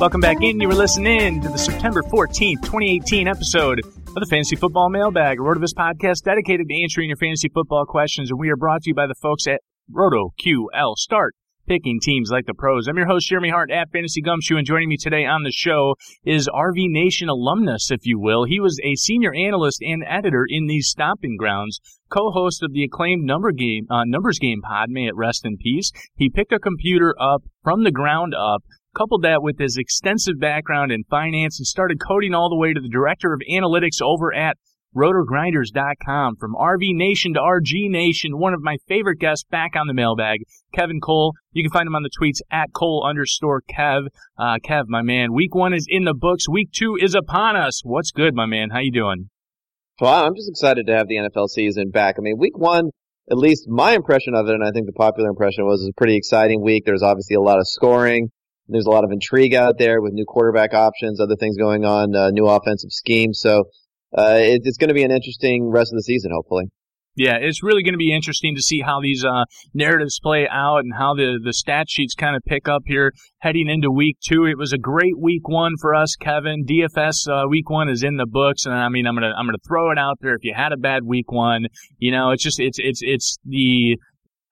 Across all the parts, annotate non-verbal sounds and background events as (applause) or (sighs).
Welcome back in. You were listening to the September 14th, 2018 episode of the Fantasy Football Mailbag, a Rotoviz podcast dedicated to answering your fantasy football questions. And we are brought to you by the folks at Roto QL. Start picking teams like the pros. I'm your host, Jeremy Hardt at Fantasy Gumshoe, and joining me today on the show is RV Nation alumnus, if you will. He was a senior analyst and editor in these stomping grounds, co-host of the acclaimed number game, uh, numbers game pod. May it rest in peace. He picked a computer up from the ground up coupled that with his extensive background in finance and started coding all the way to the director of analytics over at rotogrinders.com. From RV Nation to RG Nation, one of my favorite guests back on the mailbag, Kevin Cole. You can find him on the tweets at Cole underscore Kev. Uh, Kev, my man, week one is in the books. Week two is upon us. What's good, my man? How you doing? Well, I'm just excited to have the NFL season back. I mean, week one, at least my impression of it, and I think the popular impression was, was a pretty exciting week. There's obviously a lot of scoring. There's a lot of intrigue out there with new quarterback options, other things going on, uh, new offensive schemes. So uh, it, it's going to be an interesting rest of the season, hopefully. Yeah, it's really going to be interesting to see how these uh, narratives play out and how the, the stat sheets kind of pick up here heading into week two. It was a great week one for us, Kevin. DFS uh, week one is in the books, and I mean, I'm gonna I'm gonna throw it out there. If you had a bad week one, you know, it's just it's it's it's the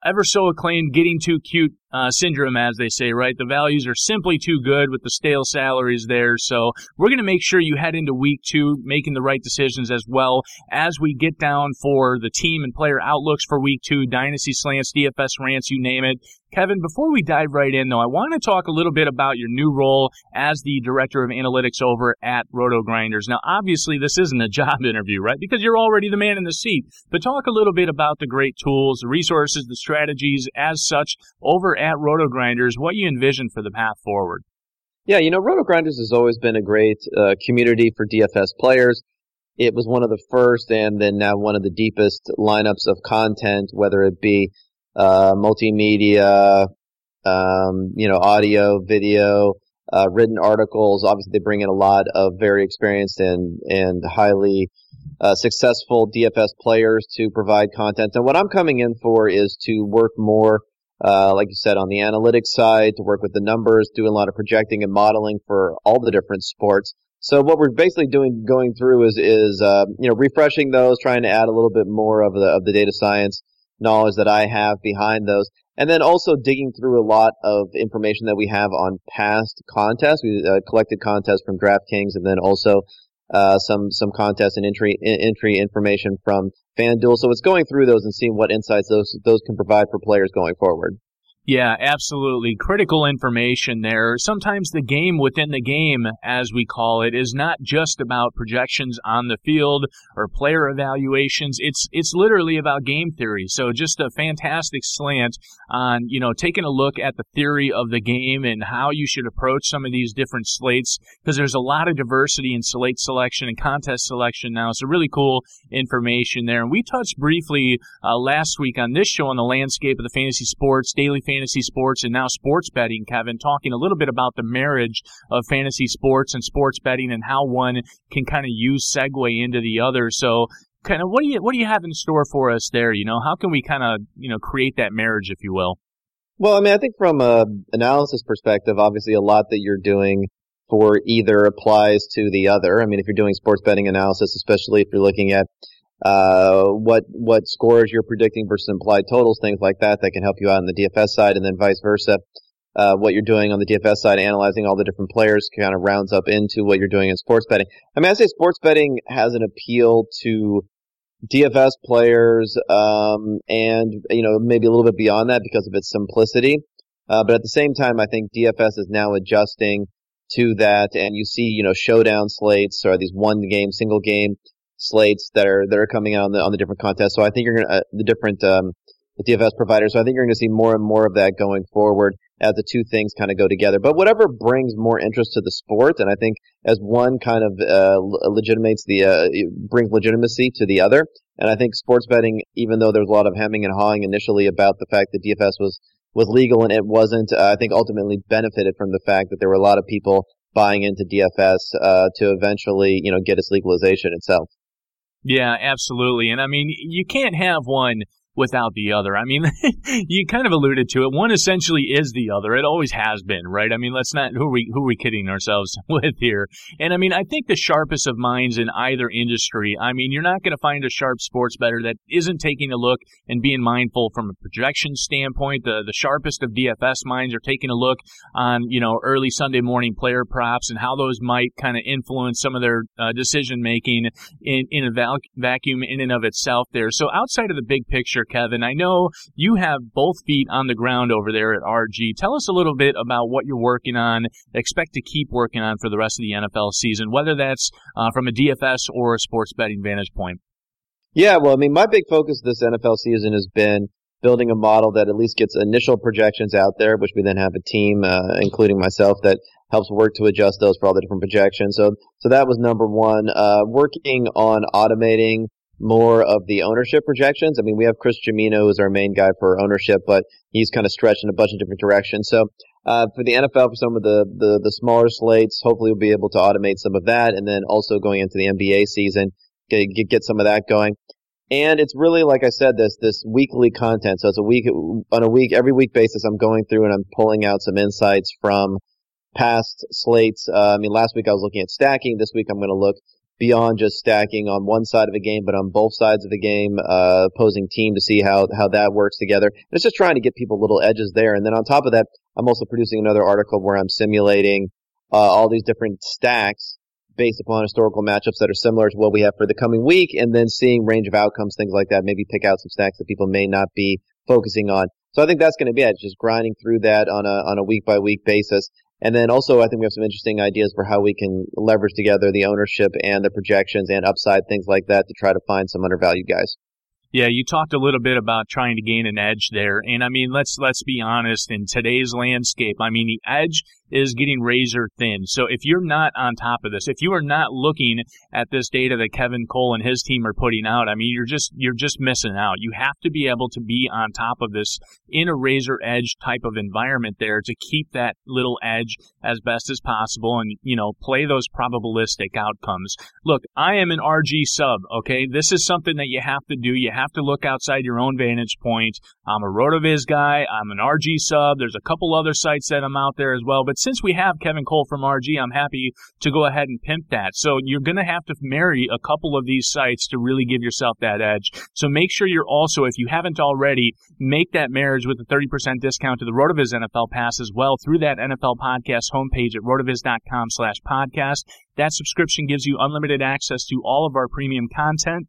ever so acclaimed getting too cute uh, syndrome, as they say, right? The values are simply too good with the stale salaries there. So we're going to make sure you head into week two making the right decisions as well as we get down for the team and player outlooks for week two, dynasty slants, DFS rants, you name it. Kevin, before we dive right in, though, I want to talk a little bit about your new role as the director of analytics over at Roto Grinders. Now, obviously, this isn't a (laughs) job interview, right? Because you're already the man in the seat. But talk a little bit about the great tools, the resources, the strategies as such over at Roto Grinders, what you envision for the path forward. Yeah, you know, Roto Grinders has always been a great uh, community for DFS players. It was one of the first and then now one of the deepest lineups of content, whether it be uh, multimedia, um, you know, audio, video, uh, written articles. Obviously, they bring in a lot of very experienced and and highly uh, successful DFS players to provide content. And what I'm coming in for is to work more, uh, like you said, on the analytics side, to work with the numbers, doing a lot of projecting and modeling for all the different sports. So what we're basically doing, going through is, is, uh, you know, refreshing those, trying to add a little bit more of the, of the data science knowledge that I have behind those. And then also digging through a lot of information that we have on past contests. We uh, collected contests from DraftKings and then also uh, some some contests and entry entry information from FanDuel. So it's going through those and seeing what insights those those can provide for players going forward. Yeah, absolutely. Critical information there. Sometimes the game within the game, as we call it, is not just about projections on the field or player evaluations. It's it's literally about game theory. So just a fantastic slant on, you know, taking a look at the theory of the game and how you should approach some of these different slates because there's a lot of diversity in slate selection and contest selection now. So really cool information there. And we touched briefly uh, last week on this show on the landscape of the fantasy sports, daily fantasy fantasy sports and now sports betting, Kevin, talking a little bit about the marriage of fantasy sports and sports betting and how one can kind of use segue into the other. So kind of what do you what do you have in store for us there? You know, how can we kind of, you know, create that marriage, if you will? Well, I mean, I think from a analysis perspective, obviously a lot that you're doing for either applies to the other. I mean, if you're doing sports betting analysis, especially if you're looking at uh, what what scores you're predicting versus implied totals, things like that, that can help you out on the DFS side, and then vice versa. Uh, what you're doing on the DFS side, analyzing all the different players, kind of rounds up into what you're doing in sports betting. I mean, I say sports betting has an appeal to DFS players, um, and you know maybe a little bit beyond that because of its simplicity. Uh, but at the same time, I think DFS is now adjusting to that, and you see, you know, showdown slates or these one game, single game slates that are that are coming out on the on the different contests. So I think you're gonna uh, the different um, the DFS providers. So I think you're going to see more and more of that going forward as the two things kind of go together. But whatever brings more interest to the sport, and I think as one kind of uh, legitimates the uh, brings legitimacy to the other. And I think sports betting, even though there's a lot of hemming and hawing initially about the fact that DFS was was legal and it wasn't, uh, I think ultimately benefited from the fact that there were a lot of people buying into DFS uh, to eventually, you know, get its legalization itself. Yeah, absolutely. And I mean, you can't have one without the other. I mean, (laughs) you kind of alluded to it. One essentially is the other. It always has been, right? I mean, let's not who are we who are we kidding ourselves (laughs) with here? And I mean, I think the sharpest of minds in either industry. I mean, you're not going to find a sharp sports better that isn't taking a look and being mindful from a projection standpoint. The the sharpest of DFS minds are taking a look on you know early Sunday morning player props and how those might kind of influence some of their uh, decision making in in a vacuum in and of itself. There. So outside of the big picture Kevin. I know you have both feet on the ground over there at RG. Tell us a little bit about what you're working on, expect to keep working on for the rest of the NFL season, whether that's uh, from a DFS or a sports betting vantage point. Yeah, well, I mean, my big focus this NFL season has been building a model that at least gets initial projections out there, which we then have a team, uh, including myself, that helps work to adjust those for all the different projections. So, so that was number one. Uh, working on automating more of the ownership projections. I mean, we have Chris Jamino as our main guy for ownership, but he's kind of stretched in a bunch of different directions. So uh, for the NFL, for some of the, the, the smaller slates, hopefully we'll be able to automate some of that, and then also going into the NBA season, get get some of that going. And it's really, like I said, this this weekly content. So it's a week on a week every week basis. I'm going through and I'm pulling out some insights from past slates. Uh, I mean, last week I was looking at stacking. This week I'm going to look beyond just stacking on one side of a game, but on both sides of the game, uh, opposing team to see how, how that works together. It's just trying to get people little edges there. And then on top of that, I'm also producing another article where I'm simulating, uh, all these different stacks based upon historical matchups that are similar to what we have for the coming week and then seeing range of outcomes, things like that. Maybe pick out some stacks that people may not be focusing on. So I think that's going to be it. Just grinding through that on a, on a week by week basis. And then also, I think we have some interesting ideas for how we can leverage together the ownership and the projections and upside things like that to try to find some undervalued guys. Yeah, you talked a little bit about trying to gain an edge there, and I mean, let's let's be honest. In today's landscape, I mean, the edge is getting razor thin. So if you're not on top of this, if you are not looking at this data that Kevin Cole and his team are putting out, I mean, you're just you're just missing out. You have to be able to be on top of this in a razor edge type of environment there to keep that little edge as best as possible and, you know, play those probabilistic outcomes. Look, I am an RG sub, okay? This is something that you have to do. You have to look outside your own vantage point. I'm a RotoViz guy. I'm an RG sub. There's a couple other sites that I'm out there as well, but since we have Kevin Cole from RG, I'm happy to go ahead and pimp that. So you're going to have to marry a couple of these sites to really give yourself that edge. So make sure you're also, if you haven't already, make that marriage with a 30% discount to the RotoViz NFL Pass as well through that NFL Podcast homepage at rotoviz.com slash podcast. That subscription gives you unlimited access to all of our premium content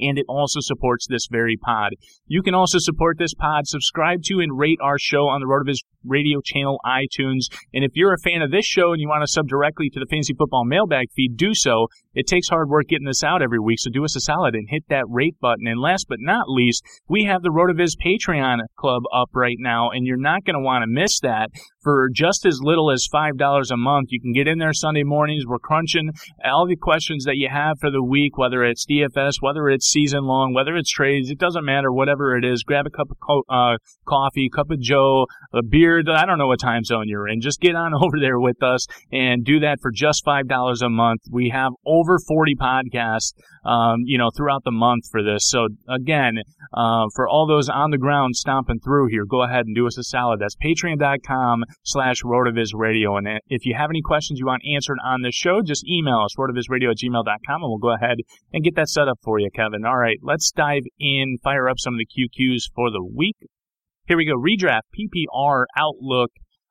and it also supports this very pod. You can also support this pod, subscribe to and rate our show on the RotoViz radio channel iTunes. And if you're a fan of this show and you want to sub directly to the Fantasy Football Mailbag feed, do so. It takes hard work getting this out every week, so do us a solid and hit that rate button. And last but not least, we have the RotoViz Patreon club up right now, and you're not going to want to miss that. For just as little as $5 a month, you can get in there Sunday mornings. We're crunching all the questions that you have for the week, whether it's DFS, whether it's season long, whether it's trades, it doesn't matter, whatever it is. Grab a cup of co- uh, coffee, cup of joe, a beer. I don't know what time zone you're in. Just get on (laughs) over there with us and do that for just $5 a month. We have over 40 podcasts, um, you know, throughout the month for this. So again, uh, for all those on the ground stomping through here, go ahead and do us a salad. That's patreon.com slash rotoviz radio. And if you have any questions you want answered on this show, just email us, rotovizradio at gmail.com, and we'll go ahead and get that set up for you, Kevin. All right, let's dive in, fire up some of the QQs for the week. Here we go. Redraft, PPR, Outlook,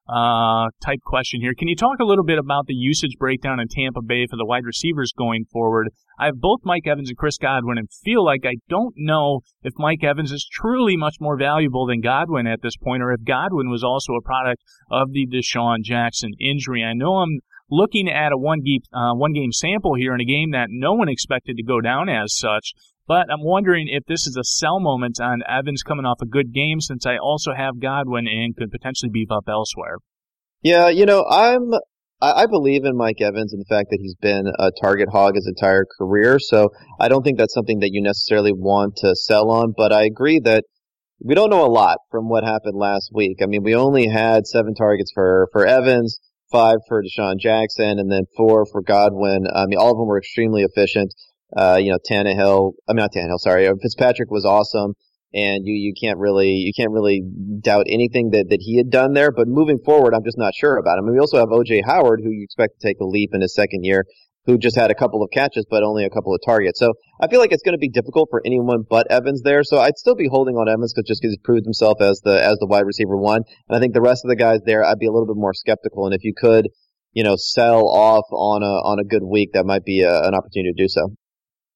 uh, type question here. Can you talk a little bit about the usage breakdown in Tampa Bay for the wide receivers going forward? I have both Mike Evans and Chris Godwin and feel like I don't know if Mike Evans is truly much more valuable than Godwin at this point or if Godwin was also a product of the DeSean Jackson injury. I know I'm looking at a one game, uh, one game sample here in a game that no one expected to go down as such. But I'm wondering if this is a sell moment on Evans coming off a good game since I also have Godwin and could potentially beef up elsewhere. Yeah, you know, I'm I, believe in Mike Evans and the fact that he's been a target hog his entire career. So I don't think that's something that you necessarily want to sell on. But I agree that we don't know a lot from what happened last week. I mean, we only had seven targets for for Evans, five for DeSean Jackson, and then four for Godwin. I mean, all of them were extremely efficient. Uh, you know, Tannehill, I mean, not Tannehill, sorry, uh, Fitzpatrick was awesome. And you, you can't really, you can't really doubt anything that, that he had done there. But moving forward, I'm just not sure about him. Mean, we also have OJ Howard, who you expect to take a leap in his second year, who just had a couple of catches, but only a couple of targets. So I feel like it's going to be difficult for anyone but Evans there. So I'd still be holding on Evans because just because he's proved himself as the, as the wide receiver one. And I think the rest of the guys there, I'd be a little bit more skeptical. And if you could, you know, sell off on a, on a good week, that might be a, an opportunity to do so.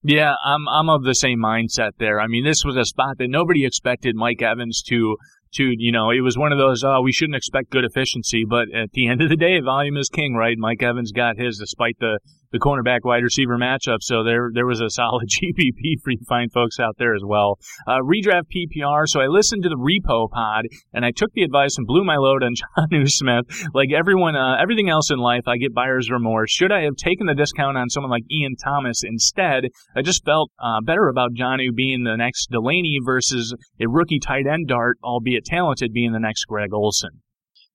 Yeah, I'm I'm of the same mindset there. I mean, this was a spot that nobody expected Mike Evans to to you know it was one of those oh we shouldn't expect good efficiency, but at the end of the day, volume is king, right? Mike Evans got his despite the the cornerback wide receiver matchup. So there there was a solid (laughs) GPP for you fine folks out there as well. Uh, redraft PPR. So I listened to the repo pod and I took the advice and blew my load on (laughs) Jonnu Smith. Like everyone, uh, everything else in life, I get buyer's remorse. Should I have taken the discount on someone like Ian Thomas instead? I just felt uh, better about Jonnu being the next Delanie versus a rookie tight end dart, albeit talented, being the next Greg Olsen.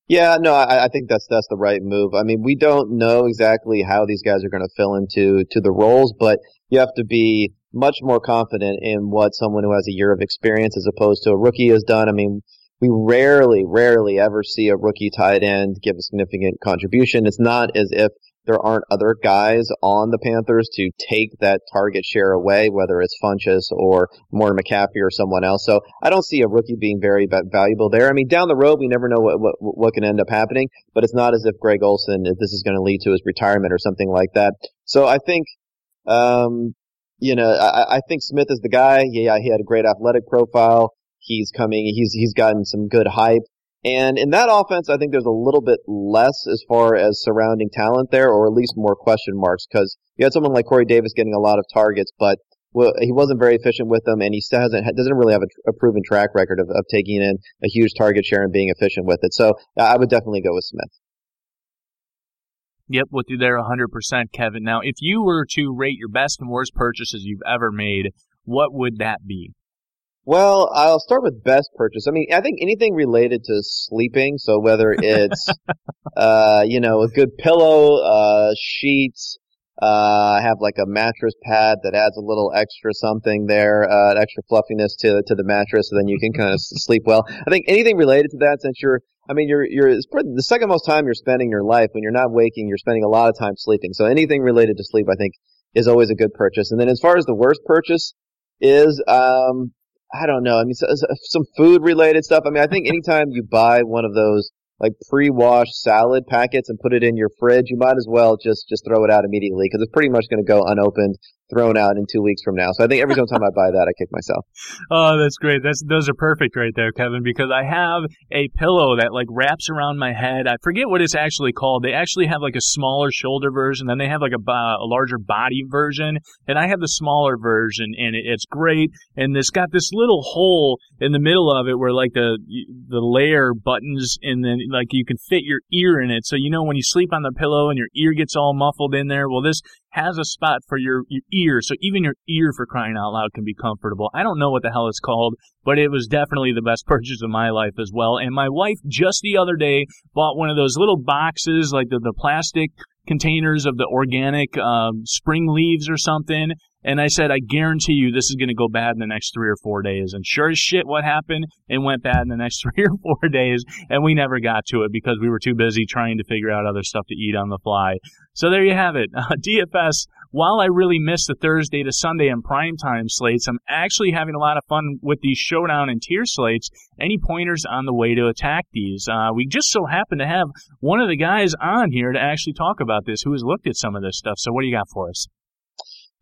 Yeah, no, I, I, think that's that's the right move. I mean, we don't know exactly how these guys are going to fill into to the roles, but you have to be much more confident in what someone who has a year of experience as opposed to a rookie has done. I mean, we rarely, rarely ever see a rookie tight end give a significant contribution. It's not as if there aren't other guys on the Panthers to take that target share away, whether it's Funchess or Morton McCaffrey or someone else. So I don't see a rookie being very valuable there. I mean, down the road, we never know what, what, what can end up happening, but it's not as if Greg Olsen, this is going to lead to his retirement or something like that. So I think, um, you know, I, I think Smith is the guy. Yeah, he had a great athletic profile. He's coming, he's, he's gotten some good hype. And in that offense, I think there's a little bit less as far as surrounding talent there, or at least more question marks, because you had someone like Corey Davis getting a lot of targets, but well, he wasn't very efficient with them, and he still hasn't doesn't really have a, a proven track record of, of taking in a huge target share and being efficient with it. So I would definitely go with Smith. Yep, with you there 100%, Kevin. Now, if you were to rate your best and worst purchases you've ever made, what would that be? Well, I'll start with best purchase. I mean, I think anything related to sleeping. So whether it's, (laughs) uh, you know, a good pillow, uh, sheets, uh, have like a mattress pad that adds a little extra something there, uh, an extra fluffiness to to the mattress, so then you can kind of sleep well. I think anything related to that, since you're, I mean, you're you're the second most time you're spending your life when you're not waking, you're spending a lot of time sleeping. So anything related to sleep, I think, is always a good purchase. And then as far as the worst purchase is, um, I don't know. I mean, some food related stuff. I mean, I think (laughs) anytime you buy one of those like pre-washed salad packets and put it in your fridge, you might as well just just throw it out immediately because it's pretty much going to go unopened thrown out in two weeks from now. So I think every single time I buy that, I kick myself. (laughs) Oh, that's great. That's those are perfect right there, Kevin, because I have a pillow that like wraps around my head. I forget what it's actually called. They actually have like a smaller shoulder version, then they have like a, a larger body version, and I have the smaller version, and it, it's great. And it's got this little hole in the middle of it where like the the layer buttons, and then like you can fit your ear in it. So you know when you sleep on the pillow and your ear gets all muffled in there. Well, this has a spot for your, your ear, so even your ear for crying out loud can be comfortable. I don't know what the hell it's called, but it was definitely the best (laughs) purchase of my life as well. And my wife just the other day bought one of those little boxes, like the, the plastic containers of the organic um, spring leaves or something. And I said, I guarantee you this is going to go bad in the next three or four days. And sure as shit, what happened? It went bad in the next (laughs) three or four days. And we never got to it because we were too busy trying to figure out other stuff to eat on the fly. So there you have it. (laughs) Uh, DFS while I really miss the Thursday to Sunday and primetime slates, I'm actually having a lot of fun with these showdown and tier slates. Any pointers on the way to attack these? Uh, we just so happen to have one of the guys on here to actually talk about this who has looked at some of this stuff. So what do you got for us?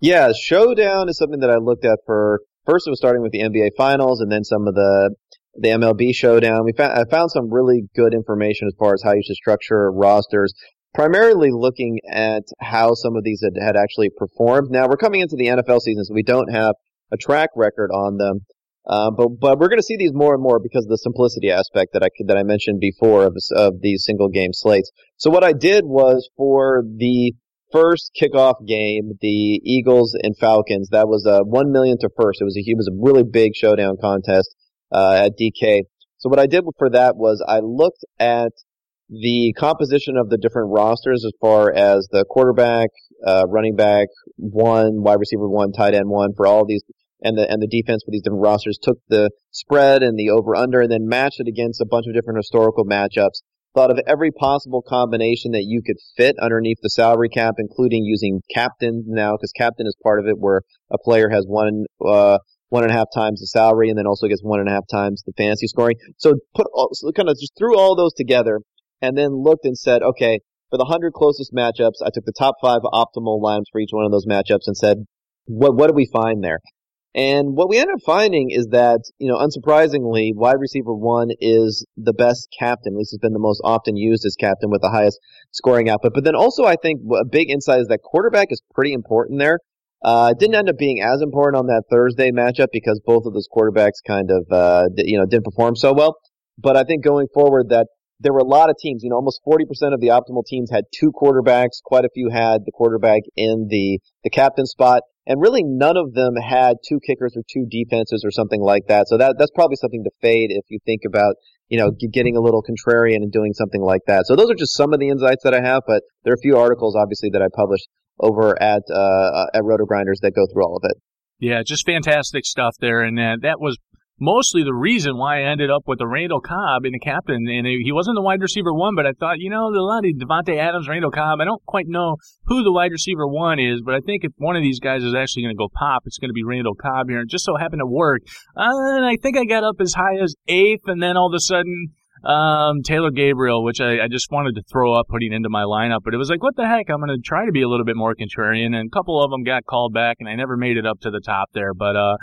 Yeah, Showdown is something that I looked at for first. It was starting with the NBA Finals, and then some of the the MLB Showdown. We found I found some really good information as far as how you should structure rosters. Primarily looking at how some of these had, had actually performed. Now we're coming into the NFL season, so we don't have a track record on them. Uh, but but we're going to see these more and more because of the simplicity aspect that I that I mentioned before of of these single game slates. So what I did was for the first kickoff game, the Eagles and Falcons. That was a one million to first. It was a it was a really big showdown contest uh, at DK. So what I did for that was I looked at the composition of the different rosters as far as the quarterback, uh, running back one, wide receiver one, tight end one for all these, and the and the defense for these different rosters. Took the spread and the over under, and then matched it against a bunch of different historical matchups thought of every possible combination that you could fit underneath the salary cap, including using captain now, because captain is part of it, where a player has one uh, one and a half times the salary, and then also gets one and a half times the fantasy scoring. So put all, so kind of just threw all those together, and then looked and said, okay, for the hundred closest matchups, I took the top five optimal lines for each one of those matchups and said, what what do we find there? And what we ended up finding is that, you know, unsurprisingly, wide receiver one is the best captain. At least has been the most often used as captain with the highest scoring output. But then also, I think a big insight is that quarterback is pretty important there. Uh, didn't end up being as important on that Thursday matchup because both of those quarterbacks kind of, uh, you know, didn't perform so well. But I think going forward that there were a lot of teams, you know, almost 40% of the optimal teams had two quarterbacks. Quite a few had the quarterback in the, the captain spot and really none of them had two kickers or two defenses or something like that. So that that's probably something to fade if you think about you know getting a little contrarian and doing something like that. So those are just some of the insights that I have, but there are a few articles obviously that I published over at uh, at Roto Grinders that go through all of it. Yeah, just fantastic stuff there, and uh, that was mostly the reason why I ended up with the Randall Cobb in the captain. And he wasn't the wide receiver one, but I thought, you know, the lot of Davante Adams, Randall Cobb, I don't quite know who the wide receiver one is, but I think if one of these guys is actually going to go pop, it's going to be Randall Cobb here. And just so happened to work. Uh, and I think I got up as high as eighth, and then all of a sudden, um, Taylor Gabriel, which I, I, just wanted to throw up putting into my lineup, but it was like, what the heck? I'm going to try to be a little bit more contrarian, and a couple of them got called back, and I never made it up to the top there. But uh,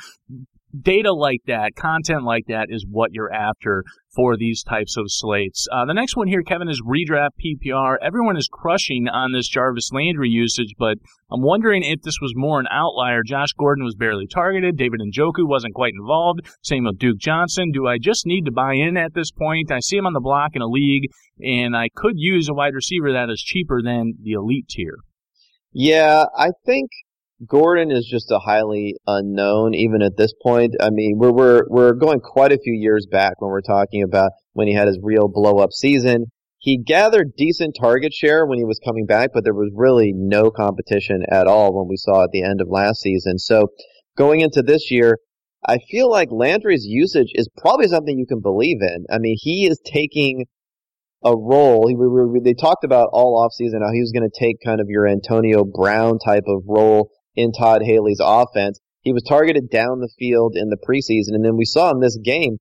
data like that, content like that is what you're after for these types of slates. Uh, the next one here, Kevin, is redraft PPR. Everyone is crushing on this Jarvis Landry usage, but I'm wondering if this was more an outlier. Josh Gordon was barely targeted. David Njoku wasn't quite involved. Same with Duke Johnson. Do I just need to buy in at this point? I see him on the block in a league, and I could use a wide receiver that is cheaper than the elite tier. Yeah, I think Gordon is just a highly unknown even at this point. I mean, we're we're we're going quite a few years back when we're talking about when he had his real blow up season. He gathered decent target share when he was coming back, but there was really no competition at all when we saw at the end of last season. So going into this year, I feel like Landry's usage is probably something you can believe in. I mean, he is taking a role. He, we, we, they talked about all offseason how he was going to take kind of your Antonio Brown type of role in Todd Haley's offense. He was targeted down the field in the preseason, and then we saw in this game,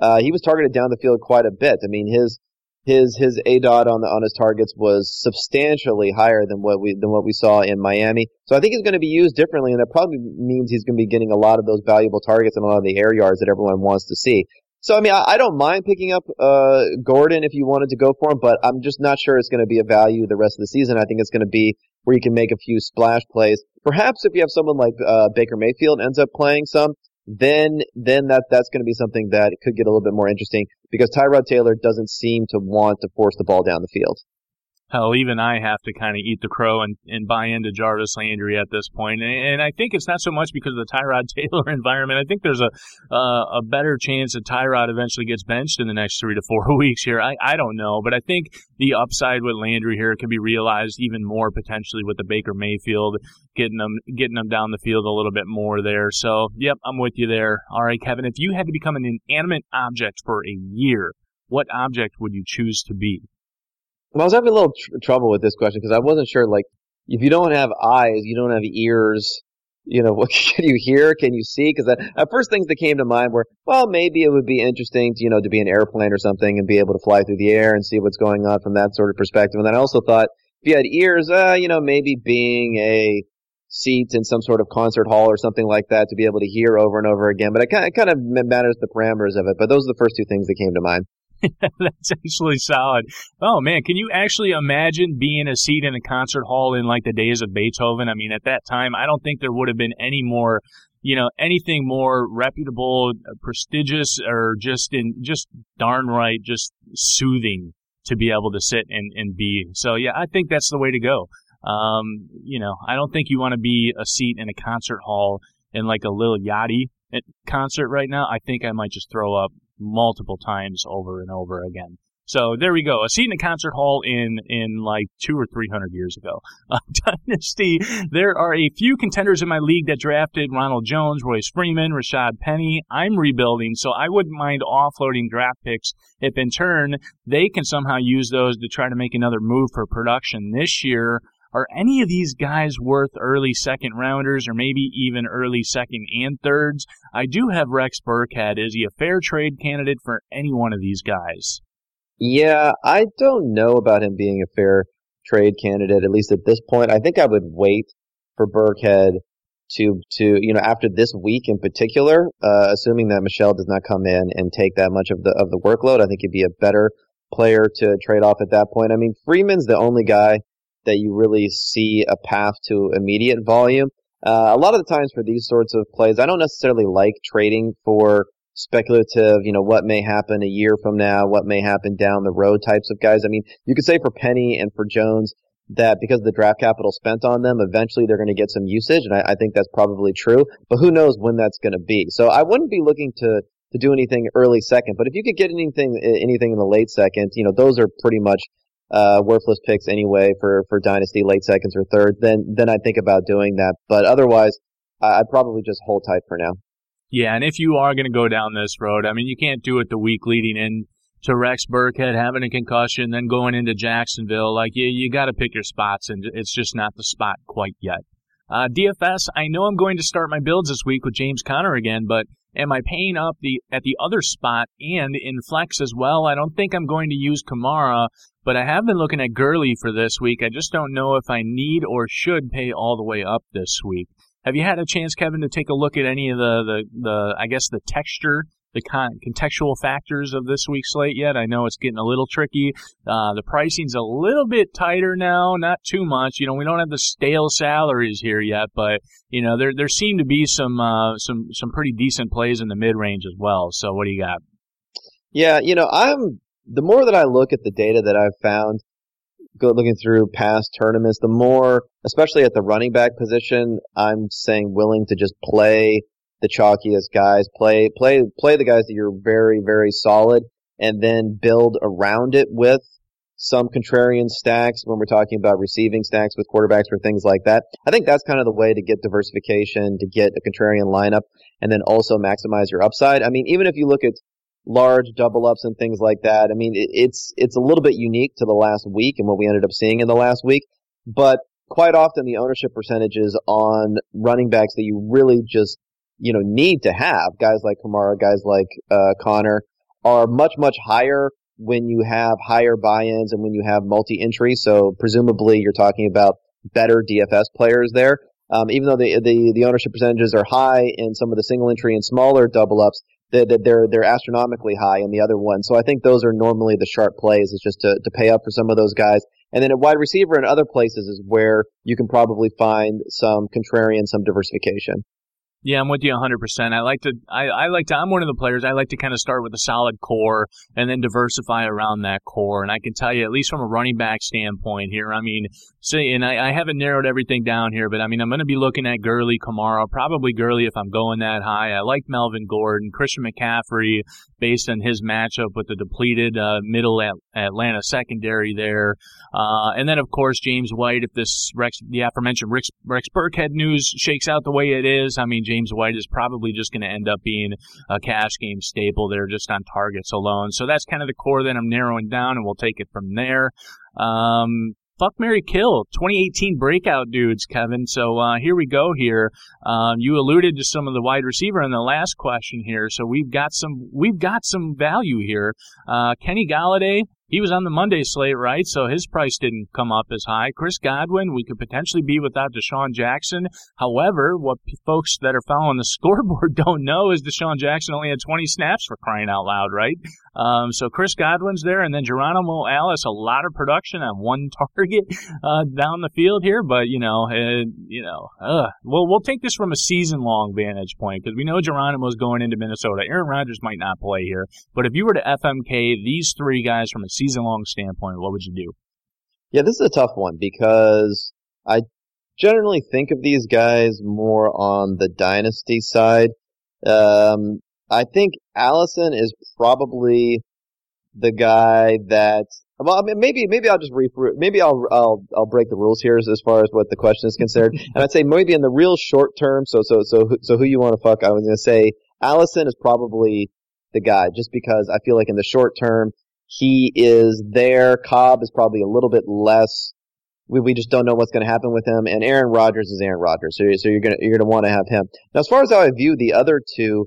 uh, he was targeted down the field quite a bit. I mean, his his his aDOT on the on his targets was substantially higher than what we than what we saw in Miami. So I think he's going to be used differently, and that probably means he's going to be getting a lot of those valuable targets and a lot of the air yards that everyone wants to see. So I mean, I, I don't mind picking up uh, Gordon if you wanted to go for him, but I'm just not sure it's going to be a value the rest of the season. I think it's going to be where you can make a few splash plays. Perhaps if you have someone like uh, Baker Mayfield ends up playing some, then then that that's going to be something that could get a little bit more interesting because Tyrod Taylor doesn't seem to want to force the ball down the field hell, even I have to kind of eat the crow and, and buy into Jarvis Landry at this point. And, and I think it's not so much because of the Tyrod (laughs) Taylor environment. I think there's a uh, a better chance that Tyrod eventually gets benched in the next three to four (laughs) weeks here. I, I don't know, but I think the upside with Landry here can be realized even more potentially with the Baker Mayfield getting them getting them down the field a little bit more there. So, yep, I'm with you there. All right, Kevin, if you had to become an inanimate object for a year, what object would you choose to be? I was having a little tr- trouble with this question because I wasn't sure, like, if you don't have eyes, you don't have ears. You know, (laughs) what can you hear? Can you see? Because at first things that came to mind were, well, maybe it would be interesting, to, you know, to be an airplane or something and be able to fly through the air and see what's going on from that sort of perspective. And then I also thought, if you had ears, uh, you know, maybe being a seat in some sort of concert hall or something like that to be able to hear over and over again. But it kind of, it kind of matters the parameters of it. But those are the first two things that came to mind. (laughs) That's actually solid. Oh man, can you actually imagine being a seat in a concert hall in like the days of Beethoven? I mean, at that time, I don't think there would have been any more, you know, anything more reputable, uh, prestigious, or just in just darn right, just soothing to be able to sit and, and be. So yeah, I think that's the way to go. Um, you know, I don't think you want to be a seat in a concert hall in like a Lil Yachty concert right now. I think I might just throw up multiple times over and over again. So there we go. A seat in a concert hall in in like two or three hundred years ago. (laughs) Uh, Dynasty. There are a few contenders in my league that drafted Ronald Jones, Royce Freeman, Rashaad Penny. I'm rebuilding, so I wouldn't mind offloading draft picks if in turn they can somehow use those to try to make another move for production this year. Are any of these guys worth early second rounders or maybe even early second and thirds? I do have Rex Burkhead. Is he a fair trade candidate for any one of these guys? Yeah, I don't know about him being a fair trade candidate, at least at this point. I think I would wait for Burkhead to, to, you know, after this week in particular, uh, assuming that Michel does not come in and take that much of the, of the workload, I think he'd be a better player to trade off at that point. I mean, Freeman's the only guy that you really see a path to immediate volume. Uh, a lot of the times for these sorts of plays, I don't necessarily like trading for speculative, you know, what may happen a year from now, what may happen down the road types of guys. I mean, you could say for Penny and for Jones that because the draft capital spent on them, eventually they're going to get some usage, and I, I think that's probably true. But who knows when that's going to be? So I wouldn't be looking to to do anything early second. But if you could get anything anything in the late second, you know, those are pretty much uh, worthless picks anyway for for dynasty late seconds or third. Then then I'd think about doing that. But otherwise, I'd probably just hold tight for now. Yeah, and if you are going to go down this road, I mean, you can't do it the week leading in to Rex Burkhead having a concussion, then going into Jacksonville. Like, you, you got to pick your spots, and it's just not the spot quite yet. Uh, DFS, I know I'm going to start my builds this week with James Conner again, but am I paying up the at the other spot and in flex as well? I don't think I'm going to use Kamara, but I have been looking at Gurley for this week. I just don't know if I need or should pay all the way up this week. Have you had a chance, Kevin, to take a look at any of the, the, the I guess, the texture, the con- contextual factors of this week's slate yet? I know it's getting a little tricky. Uh, the pricing's a little bit tighter now, not too much. You know, we don't have the stale salaries here yet, but you know, there there seem to be some uh, some some pretty decent plays in the mid range as well. So, what do you got? Yeah, you know, I'm the more that I look at the data that I've found, looking through past tournaments, the more, especially at the running back position, I'm saying willing to just play the chalkiest guys, play, play, play the guys that you're very, very solid and then build around it with some contrarian stacks when we're talking about receiving stacks with quarterbacks or things like that. I think that's kind of the way to get diversification, to get a contrarian lineup, and then also maximize your upside. I mean, even if you look at large double ups and things like that. I mean, it, it's it's a little bit unique to the last week and what we ended up seeing in the last week, but quite often the ownership percentages on running backs that you really just you know need to have guys like Kamara, guys like uh, Conner are much much higher when you have higher buy-ins and when you have multi-entry. So presumably you're talking about better DFS players there. Um, even though the, the the ownership percentages are high in some of the single entry and smaller double ups, that they're they're astronomically high in the other one. So I think those are normally the sharp plays is just to, to pay up for some of those guys. And then at wide receiver and other places is where you can probably find some contrarian, some diversification. Yeah, I'm with you 100%. I like to, I, I like to, I'm one of the players, I like to kind of start with a solid core and then diversify around that core. And I can tell you, at least from a running back standpoint here, I mean, say, and I, I haven't narrowed everything down here, but I mean, I'm going to be looking at Gurley, Kamara, probably Gurley if I'm going that high. I like Melvin Gordon, Christian McCaffrey, based on his matchup with the depleted uh, middle Atlanta secondary there. Uh, and then, of course, James White, if this Rex, the aforementioned Rex, Rex Burkhead news shakes out the way it is, I mean, James White is probably just going to end up being a cash game staple there just on targets alone. So that's kind of the core that I'm narrowing down, and we'll take it from there. Um, fuck Mary Kill 2018 breakout dudes, Kevin. So uh, here we go. Here, um, you alluded to some of the wide receiver in the last question here. So we've got some we've got some value here. Uh, Kenny Golladay, he was on the Monday slate, right? So his price didn't come up as high. Chris Godwin, we could potentially be without DeSean Jackson. However, what p- folks that are following the (laughs) scoreboard don't know is DeSean Jackson only had 20 snaps for crying out loud, right? Um, so Chris Godwin's there, and then Geronimo Allison, a lot of production on one (laughs) target uh, down the field here, but you know, uh, you know, uh, well, we'll take this from a season-long vantage point because we know Geronimo's going into Minnesota. Aaron Rodgers might not play here, but if you were to FMK these three guys from a season-long standpoint, what would you do? Yeah, this is a tough one because I generally think of these guys more on the dynasty side. Um, I think Allison is probably the guy that. Well, I mean, maybe maybe I'll just re- maybe I'll I'll I'll break the rules here as, as far as what the question is concerned, (laughs) and I'd say maybe in the real short term. So so so so who you want to fuck? I was gonna say Allison is probably the guy, just because I feel like in the short term he is there. Cobb is probably a little bit less. We, we just don't know what's going to happen with him. And Aaron Rodgers is Aaron Rodgers, so, so you're gonna you're gonna want to have him. Now, as far as how I view the other two,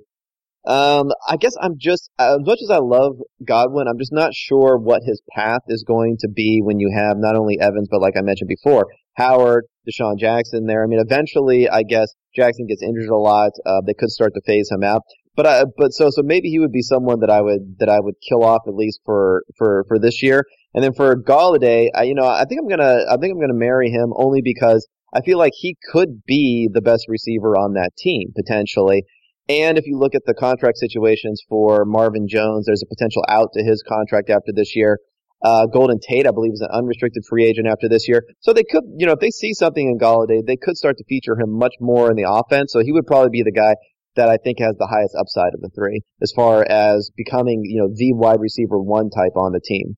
um, I guess I'm just as much as I love Godwin, I'm just not sure what his path is going to be when you have not only Evans, but like I mentioned before, Howard, DeSean Jackson there. I mean, eventually, I guess Jackson gets injured a lot. Uh, they could start to phase him out. But I, but so so maybe he would be someone that I would that I would kill off at least for for for this year. And then for Golladay, I, you know, I think I'm gonna I think I'm gonna marry him only because I feel like he could be the best receiver on that team potentially. And if you look at the contract situations for Marvin Jones, there's a potential out to his contract after this year. Uh, Golden Tate, I believe, is an unrestricted free agent after this year. So they could, you know, if they see something in Golladay, they could start to feature him much more in the offense. So he would probably be the guy that I think has the highest upside of the three as far as becoming, you know, the wide receiver one type on the team.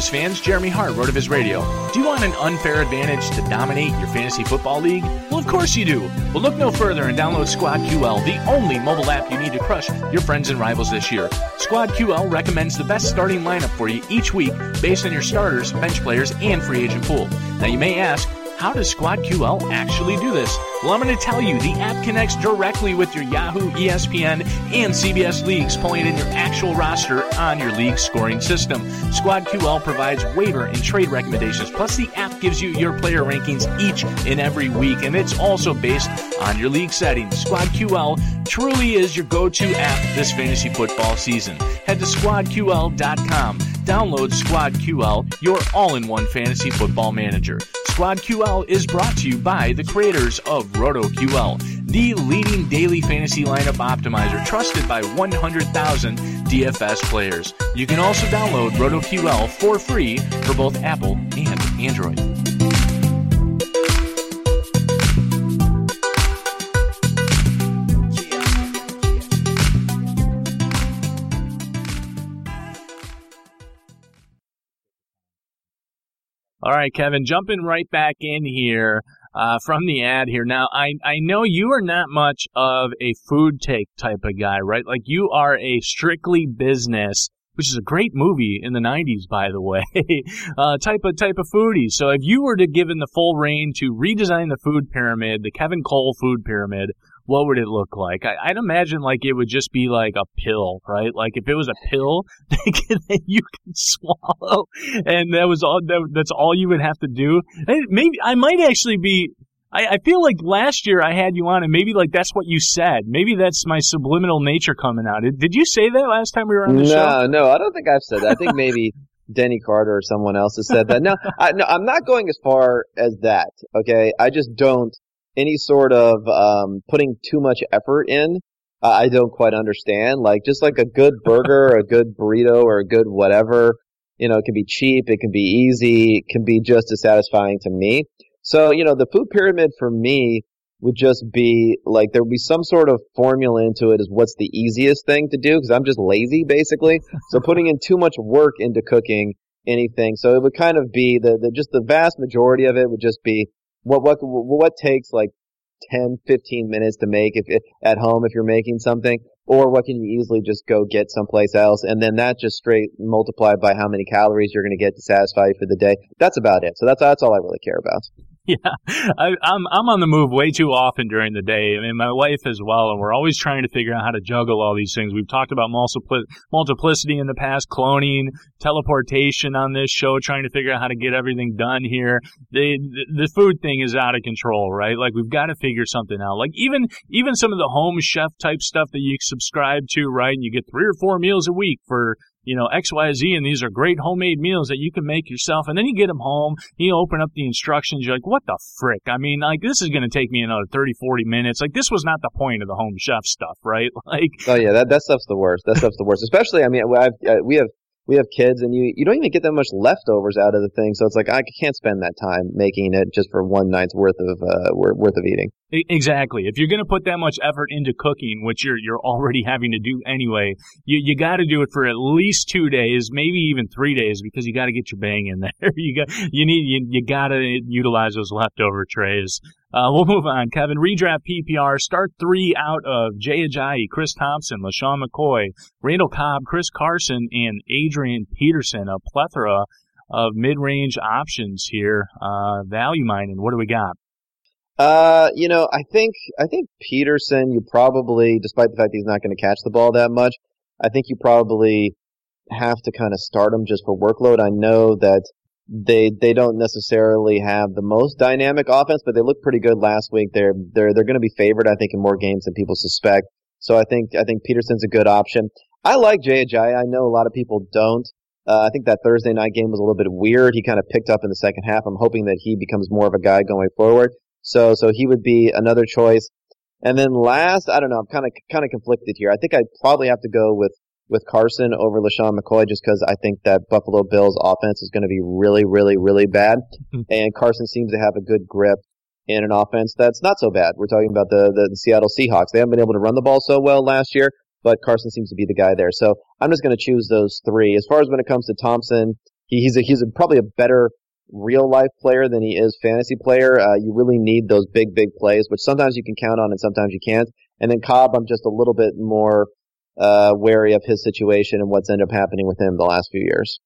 RotoViz fans, Jeremy Hardt, wrote of his Radio. Do you want an unfair advantage to dominate your fantasy football league? Well, of course you do. Well, look no further and download SquadQL, the only mobile app you need to crush your friends and rivals this year. SquadQL recommends the best starting lineup for you each week based on your starters, bench players, and free agent pool. Now, you may ask, how does SquadQL actually do this? Well, I'm going to tell you. The app connects directly with your Yahoo, ESPN, and CBS leagues, pulling in your actual roster on your league scoring system. SquadQL provides waiver and trade recommendations, plus the app gives you your player rankings each and every week, and it's also based on your league settings. SquadQL truly is your go-to app this fantasy football season. Head to SquadQL.com. Download SquadQL, your all-in-one fantasy football manager. SquadQL is brought to you by the creators of RotoQL, the leading daily fantasy lineup optimizer trusted by 100,000 DFS players. You can also download RotoQL for free for both Apple and Android. All right, Kevin, jumping right back in here uh, from the ad here. Now, I, I know you are not much of a food take type of guy, right? Like you are a strictly business, which is a great movie in the '90s, by the way, (laughs) uh, type of type of foodie. So, if you were to given the full reign to redesign the food pyramid, the Kevin Cole food pyramid, what would it look like? I, would imagine like it would just be like a pill, right? Like if it was a pill (laughs) that you could swallow, and that was all. That, that's all you would have to do. Maybe I might actually be. I, I feel like last year I had you on, and maybe like that's what you said. Maybe that's my subliminal nature coming out. Did you say that last time we were on the no, show? No, no, I don't think I've said that. I think maybe. (laughs) Denny Carter or someone else has said that. No, I, no, I'm not going as far as that. Okay, I just don't any sort of um, putting too much effort in. Uh, I don't quite understand. Like just like a good (laughs) burger, a good burrito, or a good whatever. You know, it can be cheap, it can be easy, it can be just as satisfying to me. So you know, the food pyramid for me would just be like there would be some sort of formula into it is what's the easiest thing to do because I'm just lazy basically. So putting in too much work into cooking anything. So it would kind of be the, the just the vast majority of it would just be what what what takes like 10, 15 minutes to make if at home if you're making something, or what can you easily just go get someplace else, and then that just straight multiplied by how many calories you're going to get to satisfy you for the day. That's about it. So that's that's all I really care about. (laughs) Yeah, I, am I'm, I'm on the move way too often during the day. I mean, my wife as well, and we're always trying to figure out how to juggle all these things. We've talked about multipli- multiplicity in the past, cloning, teleportation on this show, trying to figure out how to get everything done here. The, the, the food thing is out of control, right? Like we've got to figure something out. Like even even some of the home chef type stuff that you subscribe to, right? And you get three or four meals a week for you know, XYZ, and these are great homemade meals that you can make yourself. And then you get them home, you open up the instructions, you're like, what the frick? I mean, like, this is going to take me another 30, 40 minutes. Like, this was not the point of the home chef stuff, right? (laughs) Like, oh yeah, that, that stuff's the worst. That stuff's the worst. Especially, I mean, I've, uh, we have we have kids and you you don't even get that much leftovers out of the thing. So it's like i can't spend that time making it just for one night's worth of uh, worth of eating. Exactly. If you're going to put that much effort into cooking which you're you're already having to do anyway you you got to do it for at least two days maybe even three days because you got to get your bang in there. (laughs) You got you need you, you got to utilize those leftover trays uh, we'll move on. Kevin, redraft PPR, start three out of Jay Ajayi, Chris Thompson, LeSean McCoy, Randall Cobb, Chris Carson, and Adrian Peterson. A plethora of mid-range options here. Uh, value mining. What do we got? Uh, you know, I think I think Peterson. You probably, despite the fact he's not going to catch the ball that much, I think you probably have to kind of start him just for workload. I know that they they don't necessarily have the most dynamic offense, but they looked pretty good last week. They're they're they're going to be favored, I think, in more games than people suspect. So I think I think Peterson's a good option. I like Jay Ajayi. I know a lot of people don't. Uh, I think that Thursday night game was a little bit weird. He kind of picked up in the second half. I'm hoping that he becomes more of a guy going forward. So so he would be another choice. And then last, I don't know. I'm kind of kind of conflicted here. I think I'd probably have to go with with Carson over LeSean McCoy just because I think that Buffalo Bills offense is going to be really, really, really bad. Mm-hmm. and Carson seems to have a good grip in an offense that's not so bad. We're talking about the, the, the Seattle Seahawks. They haven't been able to run the ball so well last year, but Carson seems to be the guy there. So I'm just going to choose those three. As far as when it comes to Thompson, he, he's a, he's a, probably a better real life player than he is fantasy player. Uh, you really need those big, big plays, which sometimes you can count on and sometimes you can't. And then Cobb, I'm just a little bit more uh, wary of his situation and what's ended up happening with him the last few years.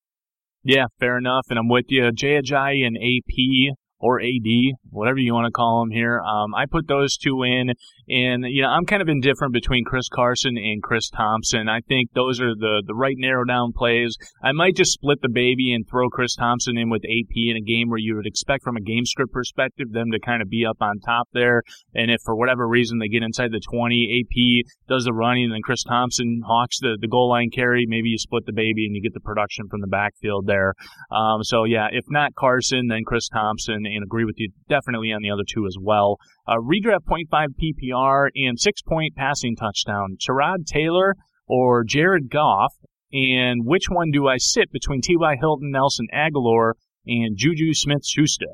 Yeah, fair enough. And I'm with you. Jay Ajayi and AP or AD, whatever you want to call them here. Um, I put those two in, and you know I'm kind of indifferent between Chris Carson and Chris Thompson. I think those are the the right narrow down plays. I might just split the baby and throw Chris Thompson in with AP in a game where you would expect from a game script perspective them to kind of be up on top there. And if for whatever reason they get inside the 20, AP does the running, and then Chris Thompson hawks the the goal line carry. Maybe you split the baby and you get the production from the backfield there. Um, so yeah, if not Carson, then Chris Thompson and agree with you definitely on the other two as well. Uh, redraft 0.5 PPR and six point passing touchdown. Tyrod Taylor or Jared Goff, and which one do I sit between T.Y. Hilton, Nelson Agholor, and Juju Smith-Schuster?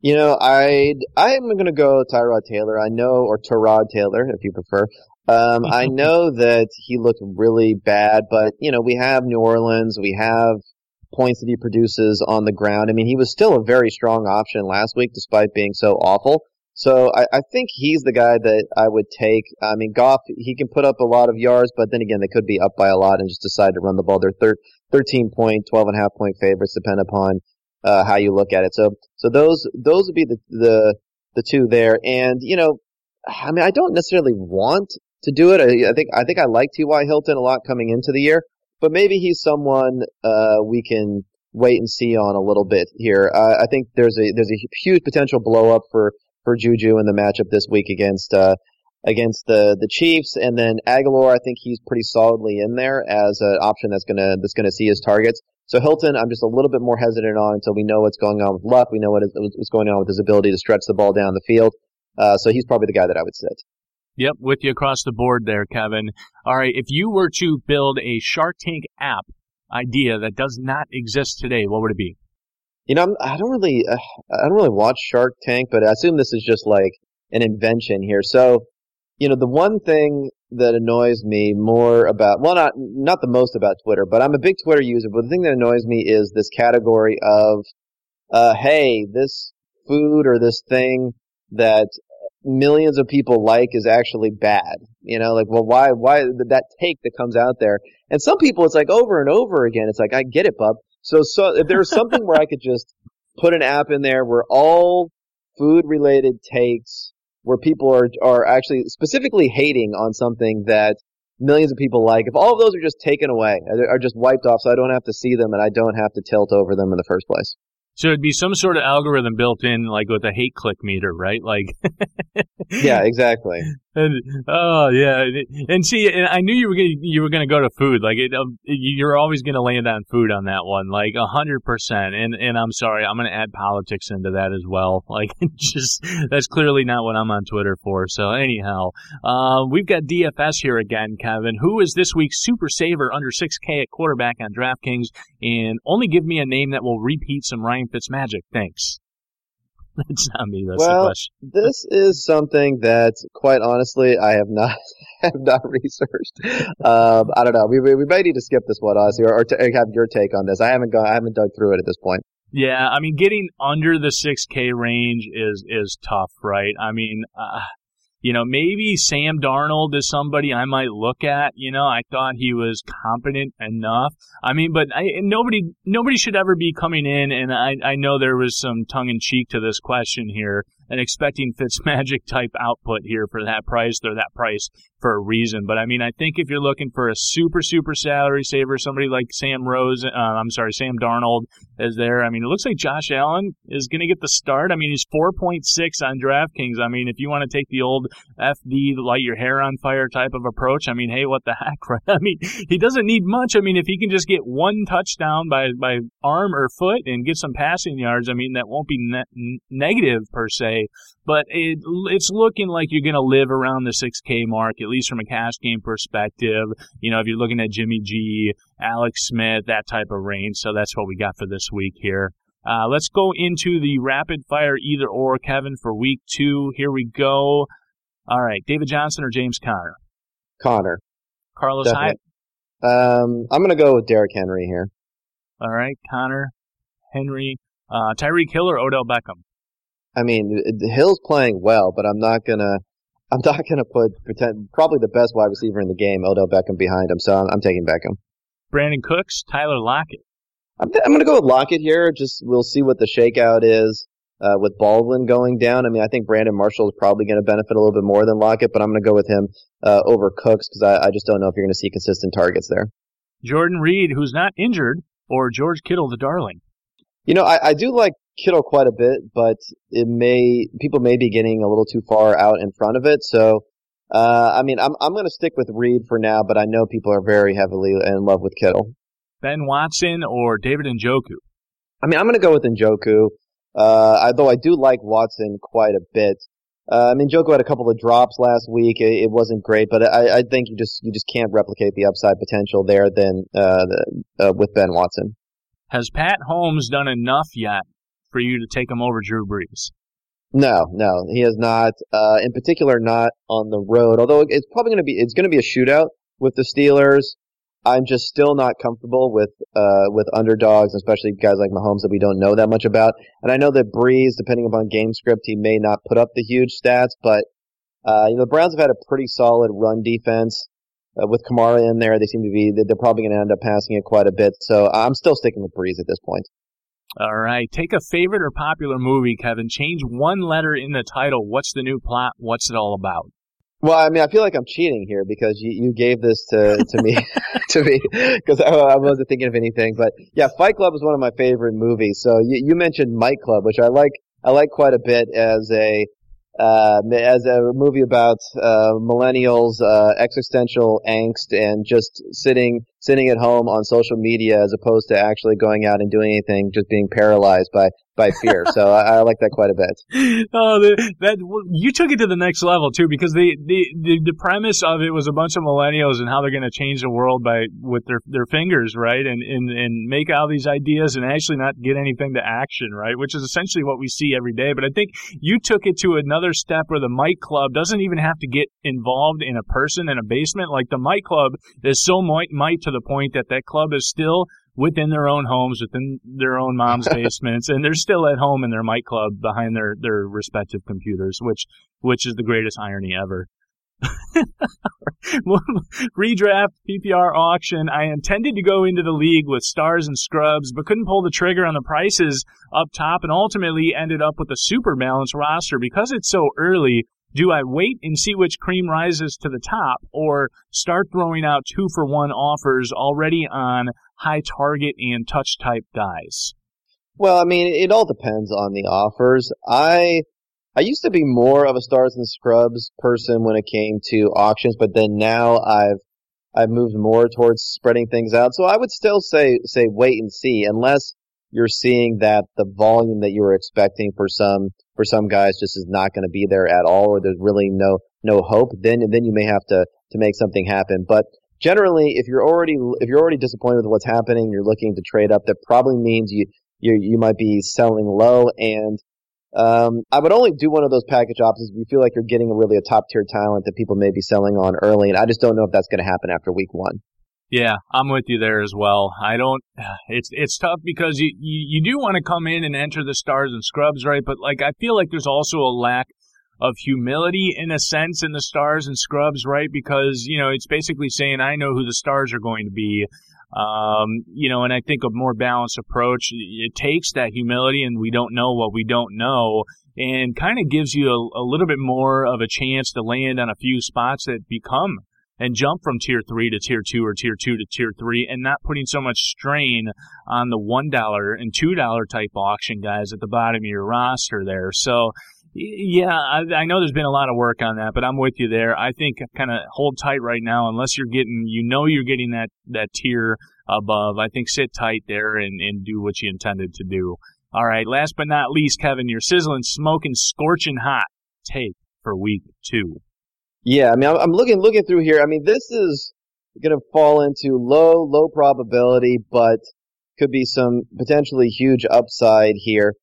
You know, I I'm going to go Tyrod Taylor. I know, or Tyrod Taylor, if you prefer. Um, I (laughs) know that he looked really bad, but you know, we have New Orleans, we have points that he produces on the ground. I mean, he was still a very strong option last week despite being so awful. So I, I think he's the guy that I would take. I mean, Goff, he can put up a lot of yards, but then again, they could be up by a lot and just decide to run the ball. They're thir- 13 point, 12 and a half point favorites, depend upon uh, how you look at it. So, so those those would be the the the two there. And you know, I mean, I don't necessarily want to do it. I, I think I think I like T.Y. Hilton a lot coming into the year but maybe he's someone uh, we can wait and see on a little bit here. Uh, I think there's a there's a huge potential blow up for for Juju in the matchup this week against uh, against the the Chiefs, and then Agholor. I think he's pretty solidly in there as an option that's gonna that's gonna see his targets. So Hilton, I'm just a little bit more hesitant on until we know what's going on with Luck. We know what is, what's going on with his ability to stretch the ball down the field. Uh, so he's probably the guy that I would sit. Yep, with you across the board there, Kevin. All right, if you were to build a Shark Tank app idea that does not exist today, what would it be? You know, I don't really, uh, I don't really watch Shark Tank, but I assume this is just like an invention here. So, you know, the one thing that annoys me more about well not not the most about Twitter, but I'm a big Twitter user, but the thing that annoys me is this category of uh hey, this food or this thing that millions of people like is actually bad. You know, like well why why that take that comes out there. And some people it's like over and over again. It's like I get it, bub. So so if there's something where I could just put an app in there where all food related takes where people are are actually specifically hating on something that millions of people like, if all of those are just taken away, are just wiped off, so I don't have to see them and I don't have to tilt over them in the first place. So it'd be some sort of algorithm built in, like with a hate click meter, right? Like, yeah, exactly. And oh yeah, and see, and I knew you were gonna you were gonna go to food. Like it, um, you're always gonna land on food on that one, like a hundred percent. And and I'm sorry, I'm gonna add politics into that as well. (laughs) Like just that's clearly not what I'm on Twitter for. So anyhow, uh, we've got DFS here again, Kevin. Who is this week's super saver under 6K at quarterback on DraftKings? And only give me a name that will repeat some Ryan Fitzmagic. Thanks. (laughs) That's not me. That's well, the question. (laughs) this is something that, quite honestly, I have not (laughs) have not researched. Um, I don't know. We, we, we may need to skip this one, honestly, or, or to have your take on this. I haven't gone. I haven't dug through it at this point. Yeah, I mean, getting under the 6K range is is tough, right? I mean, uh, you know, maybe Sam Darnold is somebody I might look at. You know, I thought he was competent enough. I mean, but I, nobody nobody should ever be coming in, and I, I know there was some tongue in cheek to this question here, and expecting Fitzmagic (laughs) type output here for that price or that price for a reason. But I mean, I think if you're looking for a super super salary saver, somebody like Sam Rose, uh, I'm sorry, Sam Darnold is there. I mean, it looks like Josh Allen is going to get the start. I mean, he's 4.6 on DraftKings. I mean, if you want to take the old FD light your hair on fire type of approach, I mean, hey, what the (laughs) heck, right? I mean, he doesn't need much. I mean, if he can just get one touchdown by by arm or foot and get some passing yards, I mean, that won't be ne- negative per se but it, it's looking like you're going to live around the 6K mark, at least from a cash game perspective. You know, if you're looking at Jimmy G, Alex Smith, that type of range. So that's what we got for this week here. Uh, let's go into the rapid fire either or, Kevin, for week two. Here we go. All right, David Johnson or James Conner? Conner. Carlos Hyde? Um, I'm going to go with Derrick Henry here. All right, Conner, Henry, uh, Tyreek Hill or Odell Beckham? I mean, Hill's playing well, but I'm not gonna, (laughs) I'm not gonna put pretend, probably the best wide receiver in the game, Odell Beckham, behind him. So I'm, I'm taking Beckham. Brandin Cooks, Tyler Lockett. I'm, I'm gonna go with Lockett here. Just we'll see what the shakeout is. Uh, with Baldwin going down, I mean, I think Brandon Marshall is probably going to benefit a little bit more than Lockett, but I'm going to go with him uh, over Cooks because I, I just don't know if you're going to see consistent targets there. Jordan Reed, who's not injured, or George Kittle, the darling. You know, I, I do like Kittle quite a bit, but it may people may be getting a little too far out in front of it. So, uh, I mean, I'm I'm going to stick with Reed for now, but I know people are very heavily in love with Kittle. Ben Watson or David Njoku? I mean, I'm going to go with Njoku, uh, although I do like Watson quite a bit. Uh, I mean, Njoku had a couple of drops last week. It, it wasn't great, but I, I, think you just you just can't replicate the upside potential there than uh, the, uh, with Ben Watson. Has Pat Mahomes done enough yet for you to take him over Drew Brees? No, no, he has not. Uh, in particular, not on the road. Although it's probably going to be it's going to be a shootout with the Steelers. I'm just still not comfortable with uh, with underdogs, especially guys like Mahomes that we don't know that much about. And I know that Brees, depending upon game script, he may not put up the huge stats, but uh, you know the Browns have had a pretty solid run defense. Uh, with Kamara in there, they seem to be they're probably going to end up passing it quite a bit. So I'm still sticking with Brees at this point. All right. Take a favorite or popular movie, Kevin. Change one letter in the title. What's the new plot? What's it all about? Well, I mean, I feel like I'm cheating here because you, you gave this to, to me, (laughs) (laughs) to me, because I, I, wasn't thinking of anything. But yeah, Fight Club is one of my favorite movies. So you, you mentioned Might Club, which I like, I like quite a bit as a, uh, as a movie about uh, millennials, uh, existential angst, and just sitting sitting at home on social media as opposed to actually going out and doing anything, just being paralyzed by by fear. so I, I, like that quite a bit. (laughs) Oh, the, that you took it to the next level too, because the, the the the premise of it was a bunch of millennials and how they're going to change the world by with their their fingers, right, and and and make all these ideas and actually not get anything to action, right, which is essentially what we see every day. But I think you took it to another step where the Mite Club doesn't even have to get involved in a person in a basement. Like the Mite Club is so mite, mite to the point that that club is still within their own homes, within their own mom's (laughs) basements, and they're still at home in their Mite Club behind their, their respective computers, which which is the greatest irony ever. (laughs) Redraft PPR auction. I intended to go into the league with stars and scrubs, but couldn't pull the trigger on the prices up top and ultimately ended up with a super balanced roster. Because it's so early, do I wait and see which cream rises to the top or start throwing out two for one offers already on high target and touch type guys? Well, I mean, it all depends on the offers. I I used to be more of a stars and scrubs person when it came to auctions, but then now I've I've moved more towards spreading things out. So I would still say say wait and see unless you're seeing that the volume that you were expecting for some for some guys just is not going to be there at all or there's really no no hope then then you may have to to make something happen but generally, if you're already if you're already disappointed with what's happening, you're looking to trade up. That probably means you you you might be selling low. And um, I would only do one of those package options if you feel like you're getting really a top tier talent that people may be selling on early. And I just don't know if that's going to happen after week one. Yeah, I'm with you there as well. I don't. (sighs) It's it's tough because you you, you do want to come in and enter the stars and scrubs, right? But like I feel like there's also a lack of humility in a sense in the stars and scrubs, right? Because, you know, it's basically saying, I know who the stars are going to be. Um, you know, and I think a more balanced approach, it takes that humility and we don't know what we don't know and kind of gives you a, a little bit more of a chance to land on a few spots that become and jump from tier three to tier two or tier two to tier three and not putting so much strain on the one dollar and two dollar type auction guys at the bottom of your roster there. So yeah, I, I, know there's been a lot of work on that, but I'm with you there. I think kind of hold tight right now, unless you're getting, you know, you're getting that that tier above. I think sit tight there and and do what you intended to do. All right, last but not least, Kevin, your sizzling, smoking, scorching hot take for week two. Yeah, I mean, I'm looking looking through here. I mean, this is going to fall into low low probability, but could be some potentially huge upside here.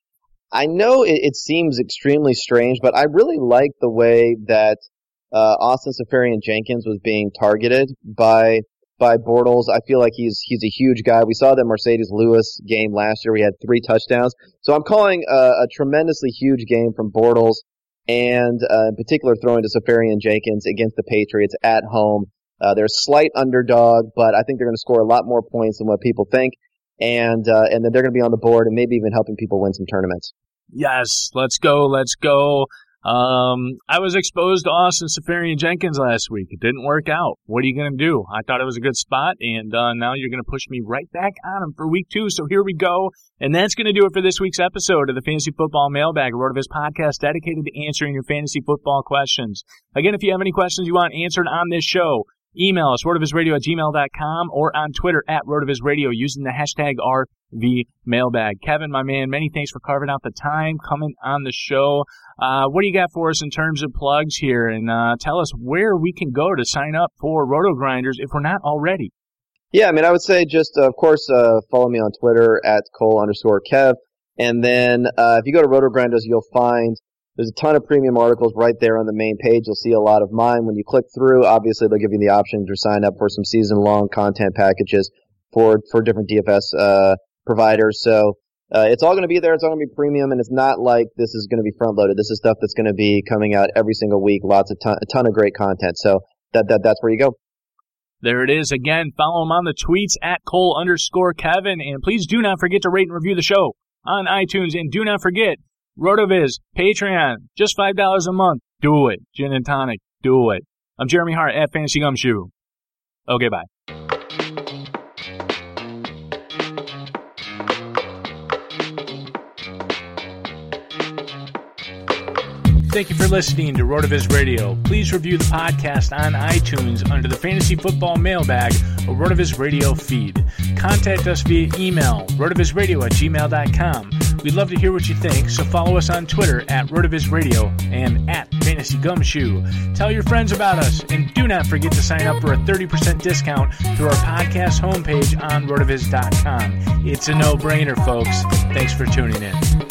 I know it, it, seems extremely strange, but I really like the way that uh, Austin Seferian-Jenkins was being targeted by by Bortles. I feel like he's he's a huge guy. We saw that Marcedes Lewis game last year. We had three touchdowns. So I'm calling a, a tremendously huge game from Bortles, and uh, in particular throwing to Seferian-Jenkins against the Patriots at home. Uh, they're a slight underdog, but I think they're going to score a lot more points than what people think and uh, and then they're going to be on the board and maybe even helping people win some tournaments. Yes, let's go, let's go. Um, I was exposed to Austin Seferian-Jenkins last week. It didn't work out. What are you going to do? I thought it was a good spot, and uh, now you're going to push me right back on him for week two. So here we go. And that's going to do it for this week's episode of the Fantasy Football Mailbag, a RotoViz podcast dedicated to answering your fantasy football questions. Again, if you have any questions you want answered on this show, Email us, rotovizradio at gmail.com or on Twitter at rotovizradio using the hashtag RVMailbag. Kevin, my man, many thanks for carving out the time, coming on the show. Uh, what do you got for us in terms of plugs here? And uh, tell us where we can go to sign up for Roto Grinders if we're not already. Yeah, I mean, I would say just, uh, of course, uh, follow me on Twitter at Cole underscore Kev. And then uh, if you go to Roto Grinders, you'll find there's a ton of premium articles right there on the main page. You'll see a lot of mine. When you click through, obviously they'll give you the option to sign up for some season long content packages for, for different DFS, uh, providers. So, uh, it's all going to be there. It's all going to be premium, and it's not like this is going to be front loaded. This is stuff that's going to be coming out every single week. Lots of ton, a ton of great content. So that that that's where you go. There it is again. Follow him on the tweets at Cole underscore Kevin, and please do not forget to rate and review the show on iTunes, and do not forget RotoViz, Patreon, just $5 a month. Do it. Gin and tonic. Do it. I'm Jeremy Hardt at Fantasy Gumshoe. Okay, bye. Thank you for listening to RotoViz Radio. Please review the podcast on iTunes under the Fantasy Football Mailbag or RotoViz Radio feed. Contact us via email, rotovizradio at gmail.com We'd love to hear what you think, so follow us on Twitter at RotoViz Radio and at Fantasy Gumshoe. Tell your friends about us, and do not forget to sign up for a 30% discount through our podcast homepage on rotoviz.com. It's a no brainer, folks. Thanks for tuning in.